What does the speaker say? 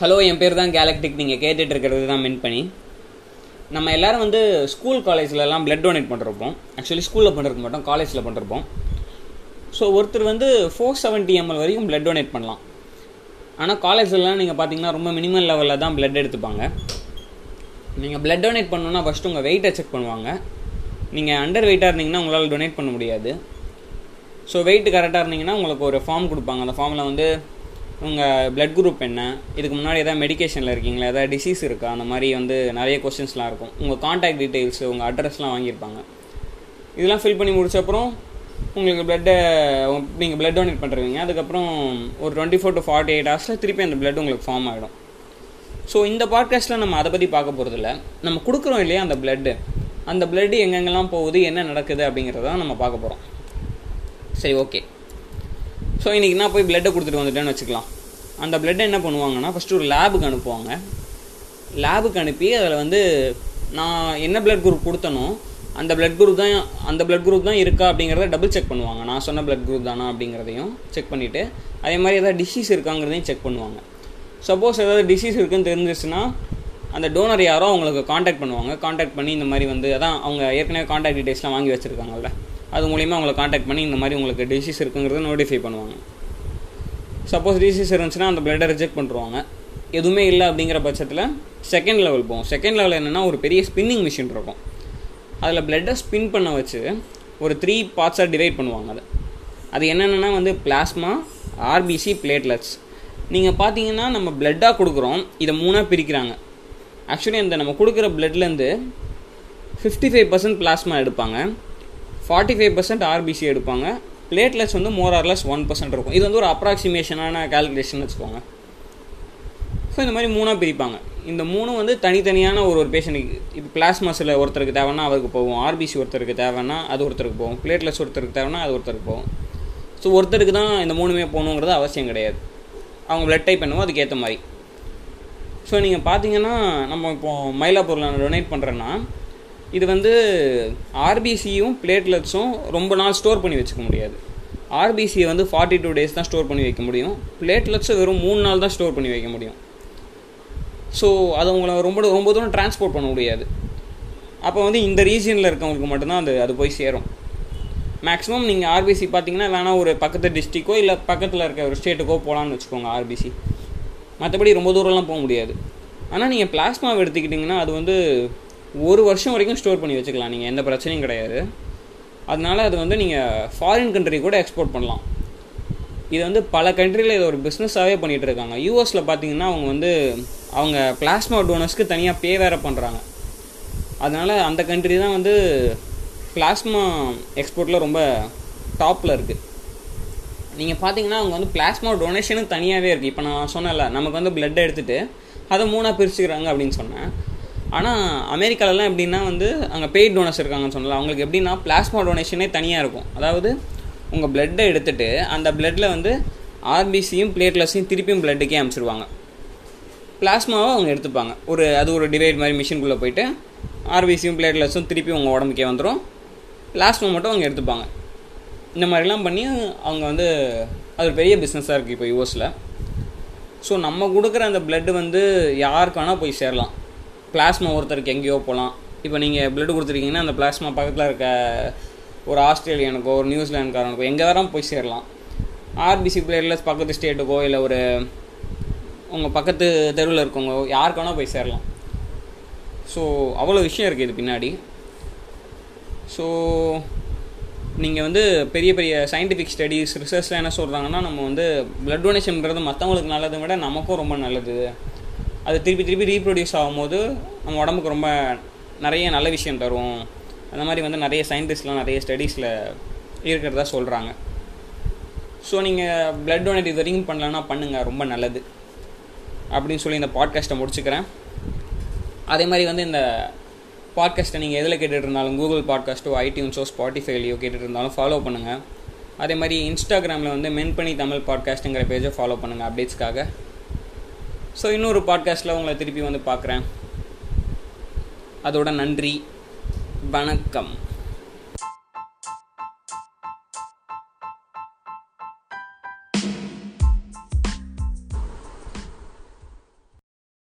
Hello என் பேர் தான் galactic நீங்கள் கேட்டுட்டு இருக்கிறது தான் மென் பண்ணி நம்ம எல்லாரும் வந்து ஸ்கூல் காலேஜ்லலாம் பிளட் டொனேட் பண்ணிருப்போம் ஆக்சுவலி ஸ்கூலில் பண்ணிருக்க மாட்டோம் காலேஜில் பண்ணிருப்போம் ஸோ ஒருத்தர் வந்து ஃபோர் செவன்ட்டி எம்எல் வரைக்கும் பிளட் டொனேட் பண்ணலாம். ஆனால் காலேஜ்லலாம் நீங்கள் பார்த்தீங்கன்னா ரொம்ப மினிமம் லெவலில் தான் பிளட் எடுத்துப்பாங்க. நீங்கள் பிளட் டொனேட் பண்ணணுன்னா ஃபஸ்ட்டு உங்கள் வெயிட்டை செக் பண்ணுவாங்க. நீங்கள் அண்டர் வெயிட்டாக இருந்தீங்கன்னா உங்களால் டொனேட் பண்ண முடியாது. ஸோ வெயிட் கரெக்டாக இருந்தீங்கன்னா உங்களுக்கு ஒரு ஃபார்ம் கொடுப்பாங்க. அந்த ஃபார்மில் வந்து உங்கள் பிளட் குரூப் என்ன? இதுக்கு முன்னாடி எதாவது மெடிக்கேஷனில் இருக்கீங்களா? எதாவது டிசீஸ் இருக்கா? அந்த மாதிரி வந்து நிறைய கொஸ்டின்ஸ்லாம் இருக்கும். உங்கள் காண்டாக்ட் டீட்டெயில்ஸு உங்கள் அட்ரஸ்லாம் வாங்கியிருப்பாங்க. இதெல்லாம் ஃபில் பண்ணி முடிச்சப்பறம் உங்களுக்கு பிளட்டை நீங்கள் பிளட் டொனேட் பண்ணுறீங்க அதுக்கப்புறம் ஒரு twenty four to forty eight ஹவர்ஸில் திருப்பி அந்த பிளட் உங்களுக்கு ஃபார்ம் ஆகிடும் ஸோ இந்த பாட்காஸ்ட்டில் நம்ம அதை பற்றி பார்க்க போகிறதில்ல நம்ம கொடுக்குறோம் இல்லையா அந்த பிளட்டு அந்த பிளட்டு எங்கெங்கெல்லாம் போகுது என்ன நடக்குது அப்படிங்கிறத நம்ம பார்க்க போகிறோம் சரி ஓகே ஸோ இன்றைக்கி நான் போய் பிளட்டை கொடுத்துட்டு வந்துட்டேன்னு வச்சுக்கலாம். அந்த பிளட்டை என்ன பண்ணுவாங்கன்னா ஃபஸ்ட்டு ஒரு லேபுக்கு அனுப்புவாங்க. லேபுக்கு அனுப்பி அதில் வந்து நான் என்ன பிளட் குரூப் கொடுத்தனோ அந்த பிளட் குரூப் தான் அந்த பிளட் குரூப் தான் இருக்கா அப்படிங்கிறத டபுள் செக் பண்ணுவாங்க. நான் சொன்ன பிளட் குரூப் தானா அப்படிங்கிறதையும் செக் பண்ணிவிட்டு அதே மாதிரி ஏதாவது டிசீஸ் இருக்காங்கிறதையும் செக் பண்ணுவாங்க. சப்போஸ் ஏதாவது டிசீஸ் இருக்குன்னு தெரிஞ்சிச்சுன்னா அந்த டோனர் யாரோ அவங்களுக்கு காண்டாக்ட் பண்ணுவாங்க. காண்டாக்ட் பண்ணி இந்த மாதிரி வந்து அதான் அவங்க ஏற்கனவே காண்டாக்ட் டீட்டெயில்ஸ்லாம் வாங்கி வச்சுருக்காங்கல்ல. அது மூலிமா அவங்களை காண்டாக்ட் பண்ணி இந்த மாதிரி உங்களுக்கு டிசீஸ் இருக்குங்கிறத நோட்டிஃபை பண்ணுவாங்க. சப்போஸ் டிசீஸ் இருந்துச்சுன்னா அந்த பிளட்டை ரிஜெக்ட் பண்ணுறாங்க எதுவுமே இல்லை அப்படிங்கிற பட்சத்தில் செகண்ட் லெவல் போகும் செகண்ட் லெவல் என்னென்னா ஒரு பெரிய ஸ்பின்னிங் மிஷின் இருக்கும். அதில் பிளட்டை ஸ்பின் பண்ண வச்சு ஒரு த்ரீ பார்ட்ஸாக டிவைட் பண்ணுவாங்க அது. அது என்னென்னா வந்து பிளாஸ்மா ஆர்பிசி பிளேட்லெட்ஸ் நீங்கள் பார்த்தீங்கன்னா நம்ம பிளட்டாக கொடுக்குறோம். இதை மூணாக பிரிக்கிறாங்க. ஆக்சுவலி அந்த நம்ம கொடுக்குற பிளட்லேருந்து ஃபிஃப்டி ஃபைவ் பர்சன்ட் பிளாஸ்மா எடுப்பாங்க. ஃபார்ட்டி ஃபைவ் பர்சன்ட் ஆர்பிசி எடுப்பாங்க. பிளேட்லெட்ஸ் வந்து மோர் ஆர்லெஸ் ஒன் பர்சன்ட் இருக்கும். இது வந்து ஒரு அப்ராக்சிமேஷனான கால்குலேஷன் வச்சுக்கோங்க. ஸோ இந்த மாதிரி மூணாக பிரிப்பாங்க. இந்த மூணும் வந்து தனித்தனியான ஒரு ஒரு பேஷண்ட்டுக்கு இப்போ பிளாஸ்மாஸில் ஒருத்தருக்கு தேவைன்னா அவருக்கு போகும். ஆர்பிசி ஒருத்தருக்கு தேவைன்னா அது ஒருத்தருக்கு போகும். பிளேட்லெஸ் ஒருத்தருக்கு தேவைன்னா அது ஒருத்தருக்கு போகும். ஸோ ஒருத்தருக்கு தான் இந்த மூணுமே போகணுங்கிறது அவசியம் கிடையாது. அவங்க பிளட் டைப் பண்ணுவோம் அதுக்கேற்ற மாதிரி. ஸோ நீங்கள் பார்த்தீங்கன்னா நம்ம இப்போது மயிலாப்பூரில் டொனேட் பண்ணுறேன்னா இது வந்து ஆர்பிசியும் பிளேட்லெட்ஸும் ரொம்ப நாள் ஸ்டோர் பண்ணி வச்சுக்க முடியாது. ஆர்பிசியை வந்து ஃபார்ட்டி டூ டேஸ் தான் ஸ்டோர் பண்ணி வைக்க முடியும். பிளேட்லெட்ஸை வெறும் மூணு நாள் தான் ஸ்டோர் பண்ணி வைக்க முடியும். ஸோ அதை உங்களை ரொம்ப ரொம்ப தூரம் டிரான்ஸ்போர்ட் பண்ண முடியாது. அப்போ வந்து இந்த ரீஜியனில் இருக்கவங்களுக்கு மட்டும்தான் அது அது போய் சேரும். மேக்ஸிமம் நீங்கள் ஆர்பிசி பார்த்தீங்கன்னா வேணால் ஒரு பக்கத்து டிஸ்ட்ரிக்கோ இல்லை பக்கத்தில் இருக்க ஒரு ஸ்டேட்டுக்கோ போகலான்னு வச்சுக்கோங்க ஆர்பிசி மற்றபடி ரொம்ப தூரம்லாம் போக முடியாது. ஆனால் நீங்கள் பிளாஸ்மாவை எடுத்துக்கிட்டிங்கன்னா அது வந்து ஒரு வருஷம் வரைக்கும் ஸ்டோர் பண்ணி வச்சுக்கலாம். நீங்கள் எந்த பிரச்சனையும் கிடையாது. அதனால் அது வந்து நீங்கள் ஃபாரின் கண்ட்ரி கூட எக்ஸ்போர்ட் பண்ணலாம். இது வந்து பல கண்ட்ரியில் இதை ஒரு பிஸ்னஸாகவே பண்ணிகிட்டு இருக்காங்க. யூஎஸில் பார்த்தீங்கன்னா அவங்க வந்து அவங்க பிளாஸ்மா டோனர்ஸ்க்கு தனியாக பே வேறு பண்ணுறாங்க அதனால் அந்த கண்ட்ரி தான் வந்து பிளாஸ்மா எக்ஸ்போர்ட்டில் ரொம்ப டாப்பில் இருக்குது நீங்கள் பார்த்தீங்கன்னா அவங்க வந்து பிளாஸ்மா டொனேஷனும் தனியாகவே இருக்குது இப்போ நான் சொன்னேன்ல நமக்கு வந்து பிளட் எடுத்துகிட்டு அதை மூணாக பிரிச்சுக்கிறாங்க அப்படின்னு சொன்னேன். ஆனால் அமெரிக்காலலாம் எப்படின்னா வந்து அங்கே பெய்ட் டோனர்ஸ் இருக்காங்கன்னு சொன்னல அவங்களுக்கு எப்படின்னா பிளாஸ்மா டொனேஷனே தனியாக இருக்கும். அதாவது உங்கள் பிளட்டை எடுத்துகிட்டு அந்த பிளட்டில் வந்து ஆர்பிசியும் பிளேட்லஸையும் திருப்பியும் பிளட்டுக்கே அனுப்பிச்சிடுவாங்க பிளாஸ்மாவை அவங்க எடுத்துப்பாங்க. ஒரு அது ஒரு டிவைட் மாதிரி மிஷின்குள்ளே போயிட்டு ஆர்பிசியும் பிளேட்லஸும் திருப்பி உங்கள் உடம்புக்கே வந்துடும் பிளாஸ்மா மட்டும் அவங்க எடுத்துப்பாங்க. இந்த மாதிரிலாம் பண்ணி அவங்க வந்து அது ஒரு பெரிய பிஸ்னஸாக இருக்குது இப்போ யூஎஸில் ஸோ நம்ம கொடுக்குற அந்த பிளட்டு வந்து யாருக்கானா போய் சேரலாம். பிளாஸ்மா ஒருத்தருக்கு எங்கேயோ போகலாம் இப்போ நீங்கள் பிளட் கொடுத்துருக்கீங்கன்னா அந்த பிளாஸ்மா பக்கத்தில் இருக்க ஒரு ஆஸ்திரேலியனுக்கோ ஒரு நியூசிலாண்டுக்காரனுக்கோ எங்கே வேறாம் போய் சேரலாம். ஆர்பிசி பிளேட்லெஸ் பக்கத்து ஸ்டேட்டுக்கோ இல்லை ஒரு உங்கள் பக்கத்து தெருவில் இருக்கவங்க யாருக்கானோ போய் சேரலாம். ஸோ அவ்வளோ விஷயம் இருக்குது இது பின்னாடி. ஸோ நீங்கள் வந்து பெரிய பெரிய சயின்டிஃபிக் ஸ்டடீஸ் ரிசர்ச்லாம் என்ன சொல்கிறாங்கன்னா நம்ம வந்து ப்ளட் டொனேஷன்ன்றது மற்றவங்களுக்கு நல்லதை விட நமக்கும் ரொம்ப நல்லது. அது திருப்பி திருப்பி ரீப்ரொடியூஸ் ஆகும்போது நம்ம உடம்புக்கு ரொம்ப நிறைய நல்ல விஷயம் தரும். அந்த மாதிரி வந்து நிறைய சயின்டிஸ்ட்லாம் நிறைய ஸ்டடீஸில் இருக்கிறதா சொல்கிறாங்க ஸோ நீங்கள் பிளட் டொனேட் இது வரைக்கும் பண்ணலன்னா பண்ணுங்கள் ரொம்ப நல்லது. அப்படின்னு சொல்லி இந்த பாட்காஸ்ட்டை முடிச்சுக்கிறேன். அதே மாதிரி வந்து இந்த பாட்காஸ்ட்டை நீங்கள் எதில் கேட்டுட்டு இருந்தாலும் கூகுள் பாட்காஸ்ட்டோ ஐடியூன்ஸோ ஸ்பாட்டிஃபைலையோ கேட்டுட்டு இருந்தாலும் ஃபாலோ பண்ணுங்கள் அதே மாதிரி இன்ஸ்டாகிராமில் வந்து மென் பண்ணி தமிழ் பாட்காஸ்ட்டுங்கிற பேஜை ஃபாலோ பண்ணுங்கள் அப்டேட்ஸ்க்காக ஸோ இன்னொரு பாட்காஸ்ட்டில் உங்களை திருப்பி வந்து பார்க்குறேன். அதோட நன்றி. வணக்கம்.